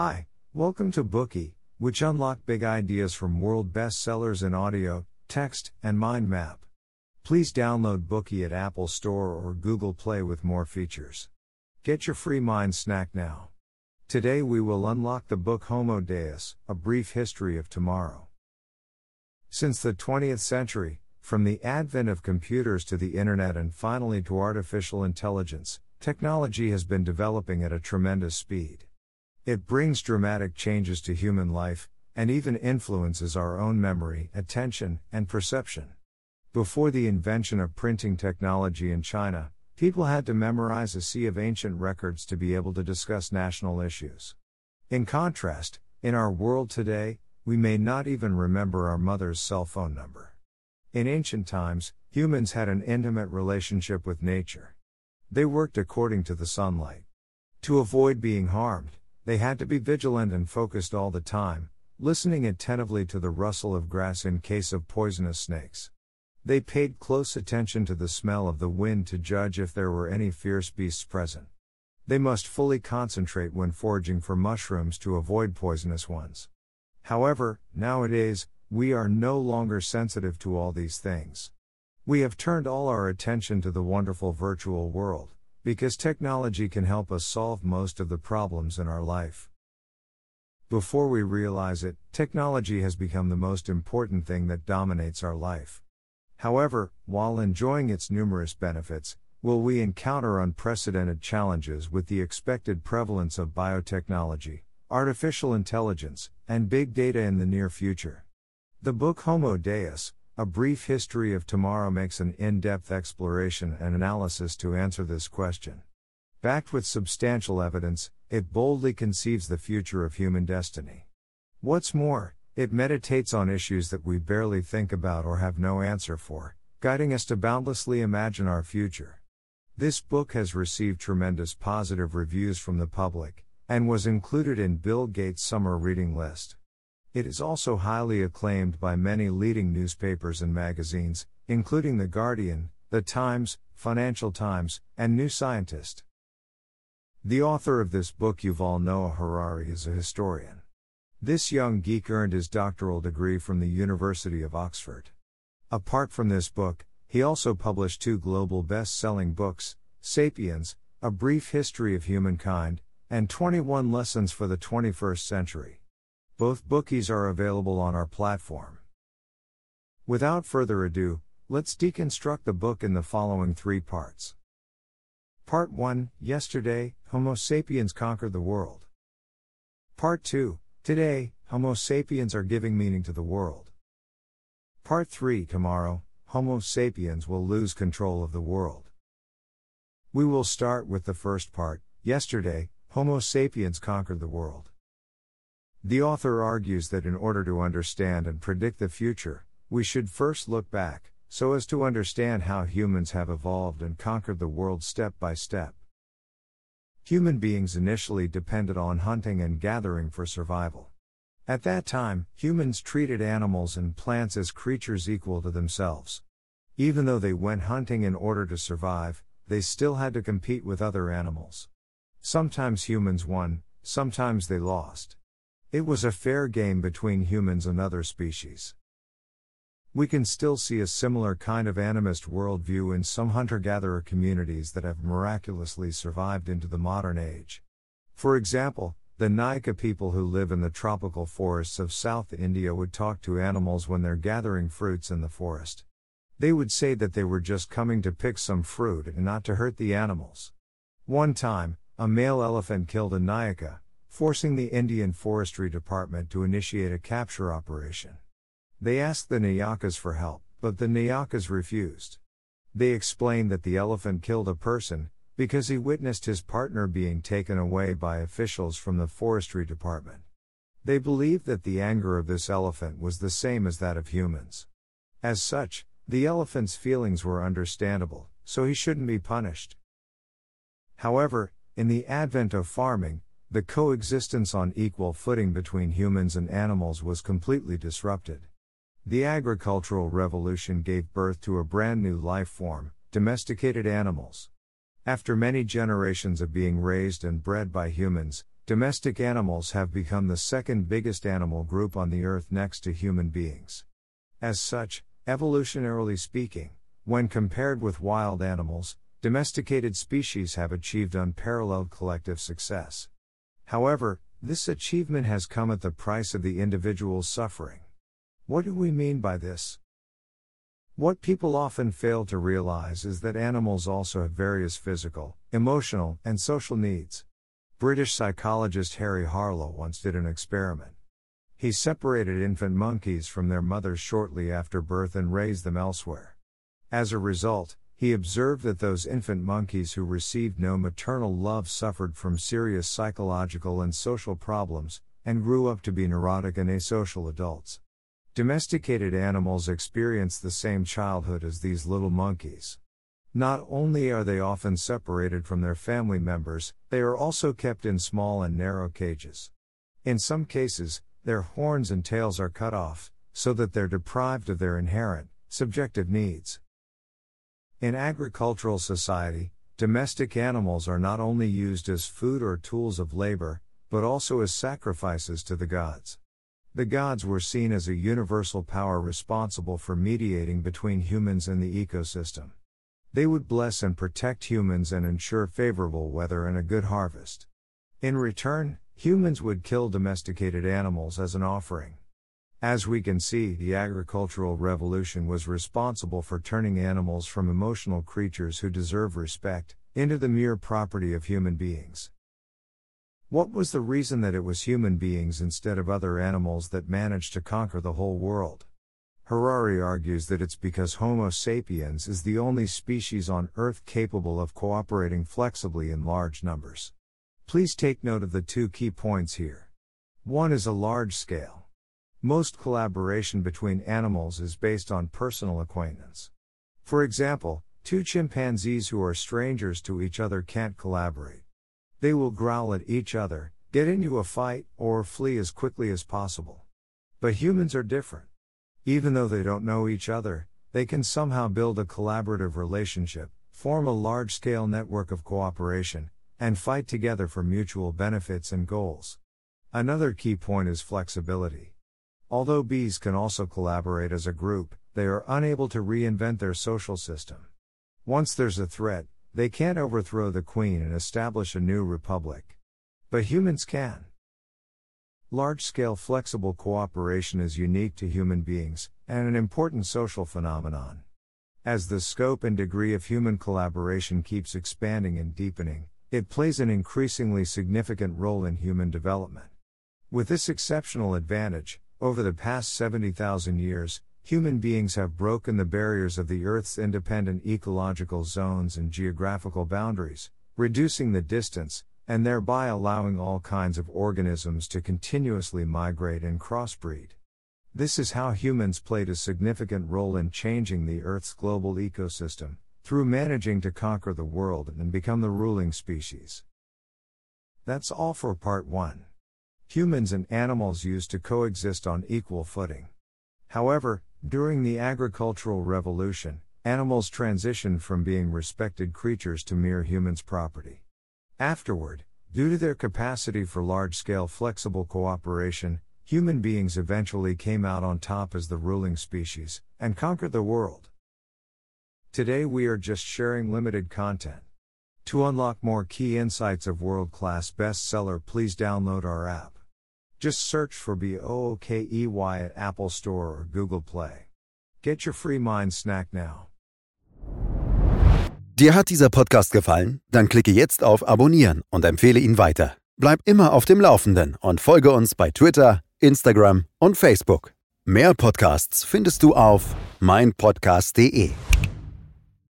Hi, welcome to Bookey, which unlock big ideas from world bestsellers in audio, text, and mind map. Please download Bookey at Apple Store or Google Play with more features. Get your free mind snack now. Today we will unlock the book Homo Deus, A Brief History of Tomorrow. Since the 20th century, from the advent of computers to the internet and finally to artificial intelligence, technology has been developing at a tremendous speed. It brings dramatic changes to human life, and even influences our own memory, attention, and perception. Before the invention of printing technology in China, people had to memorize a sea of ancient records to be able to discuss national issues. In contrast, in our world today, we may not even remember our mother's cell phone number. In ancient times, humans had an intimate relationship with nature. They worked according to the sunlight. To avoid being harmed, they had to be vigilant and focused all the time, listening attentively to the rustle of grass in case of poisonous snakes. They paid close attention to the smell of the wind to judge if there were any fierce beasts present. They must fully concentrate when foraging for mushrooms to avoid poisonous ones. However, nowadays, we are no longer sensitive to all these things. We have turned all our attention to the wonderful virtual world, because technology can help us solve most of the problems in our life. Before we realize it, technology has become the most important thing that dominates our life. However, while enjoying its numerous benefits, will we encounter unprecedented challenges with the expected prevalence of biotechnology, artificial intelligence, and big data in the near future? The book Homo Deus, A Brief History of Tomorrow makes an in depth exploration and analysis to answer this question. Backed with substantial evidence, it boldly conceives the future of human destiny. What's more, it meditates on issues that we barely think about or have no answer for, guiding us to boundlessly imagine our future. This book has received tremendous positive reviews from the public, and was included in Bill Gates' summer reading list. It is also highly acclaimed by many leading newspapers and magazines, including The Guardian, The Times, Financial Times, and New Scientist. The author of this book, Yuval Noah Harari, is a historian. This young geek earned his doctoral degree from the University of Oxford. Apart from this book, he also published two global best selling books Sapiens, A Brief History of Humankind, and 21 Lessons for the 21st Century. Both bookies are available on our platform. Without further ado, let's deconstruct the book in the following three parts. Part 1 Yesterday, Homo sapiens conquered the world. Part 2 Today, Homo sapiens are giving meaning to the world. Part 3 Tomorrow, Homo sapiens will lose control of the world. We will start with the first part Yesterday, Homo sapiens conquered the world. The author argues that in order to understand and predict the future, we should first look back, so as to understand how humans have evolved and conquered the world step by step. Human beings initially depended on hunting and gathering for survival. At that time, humans treated animals and plants as creatures equal to themselves. Even though they went hunting in order to survive, they still had to compete with other animals. Sometimes humans won, sometimes they lost. It was a fair game between humans and other species. We can still see a similar kind of animist worldview in some hunter gatherer communities that have miraculously survived into the modern age. For example, the Nayaka people who live in the tropical forests of South India would talk to animals when they're gathering fruits in the forest. They would say that they were just coming to pick some fruit and not to hurt the animals. One time, a male elephant killed a Nayaka, forcing the Indian Forestry Department to initiate a capture operation. They asked the Nayakas for help, but the Nayakas refused. They explained that the elephant killed a person, because he witnessed his partner being taken away by officials from the Forestry Department. They believed that the anger of this elephant was the same as that of humans. As such, the elephant's feelings were understandable, so he shouldn't be punished. However, in the advent of farming, the coexistence on equal footing between humans and animals was completely disrupted. The agricultural revolution gave birth to a brand new life form domesticated animals. After many generations of being raised and bred by humans, domestic animals have become the second biggest animal group on the earth next to human beings. As such, evolutionarily speaking, when compared with wild animals, domesticated species have achieved unparalleled collective success. However, this achievement has come at the price of the individual's suffering. What do we mean by this? What people often fail to realize is that animals also have various physical, emotional, and social needs. British psychologist Harry Harlow once did an experiment. He separated infant monkeys from their mothers shortly after birth and raised them elsewhere. As a result, he observed that those infant monkeys who received no maternal love suffered from serious psychological and social problems, and grew up to be neurotic and asocial adults. Domesticated animals experience the same childhood as these little monkeys. Not only are they often separated from their family members, they are also kept in small and narrow cages. In some cases, their horns and tails are cut off, so that they're deprived of their inherent, subjective needs. In agricultural society, domestic animals are not only used as food or tools of labor, but also as sacrifices to the gods. The gods were seen as a universal power responsible for mediating between humans and the ecosystem. They would bless and protect humans and ensure favorable weather and a good harvest. In return, humans would kill domesticated animals as an offering. As we can see, the agricultural revolution was responsible for turning animals from emotional creatures who deserve respect into the mere property of human beings. What was the reason that it was human beings instead of other animals that managed to conquer the whole world? Harari argues that it's because Homo sapiens is the only species on Earth capable of cooperating flexibly in large numbers. Please take note of the two key points here. One is a large scale. Most collaboration between animals is based on personal acquaintance. For example, two chimpanzees who are strangers to each other can't collaborate. They will growl at each other, get into a fight, or flee as quickly as possible. But humans are different. Even though they don't know each other, they can somehow build a collaborative relationship, form a large scale network of cooperation, and fight together for mutual benefits and goals. Another key point is flexibility. Although bees can also collaborate as a group, they are unable to reinvent their social system. Once there's a threat, they can't overthrow the queen and establish a new republic. But humans can. Large scale flexible cooperation is unique to human beings, and an important social phenomenon. As the scope and degree of human collaboration keeps expanding and deepening, it plays an increasingly significant role in human development. With this exceptional advantage, over the past 70,000 years, human beings have broken the barriers of the Earth's independent ecological zones and geographical boundaries, reducing the distance, and thereby allowing all kinds of organisms to continuously migrate and crossbreed. This is how humans played a significant role in changing the Earth's global ecosystem, through managing to conquer the world and become the ruling species. That's all for part 1. Humans and animals used to coexist on equal footing. However, during the agricultural revolution, animals transitioned from being respected creatures to mere humans' property. Afterward, due to their capacity for large scale flexible cooperation, human beings eventually came out on top as the ruling species and conquered the world. Today we are just sharing limited content. To unlock more key insights of world class bestseller, please download our app. Just search for BOOKEY at Apple Store or Google Play. Get your free mind snack now. Dir hat dieser Podcast gefallen? Dann klicke jetzt auf Abonnieren und empfehle ihn weiter. Bleib immer auf dem Laufenden und folge uns bei Twitter, Instagram und Facebook. Mehr Podcasts findest du auf meinpodcast.de.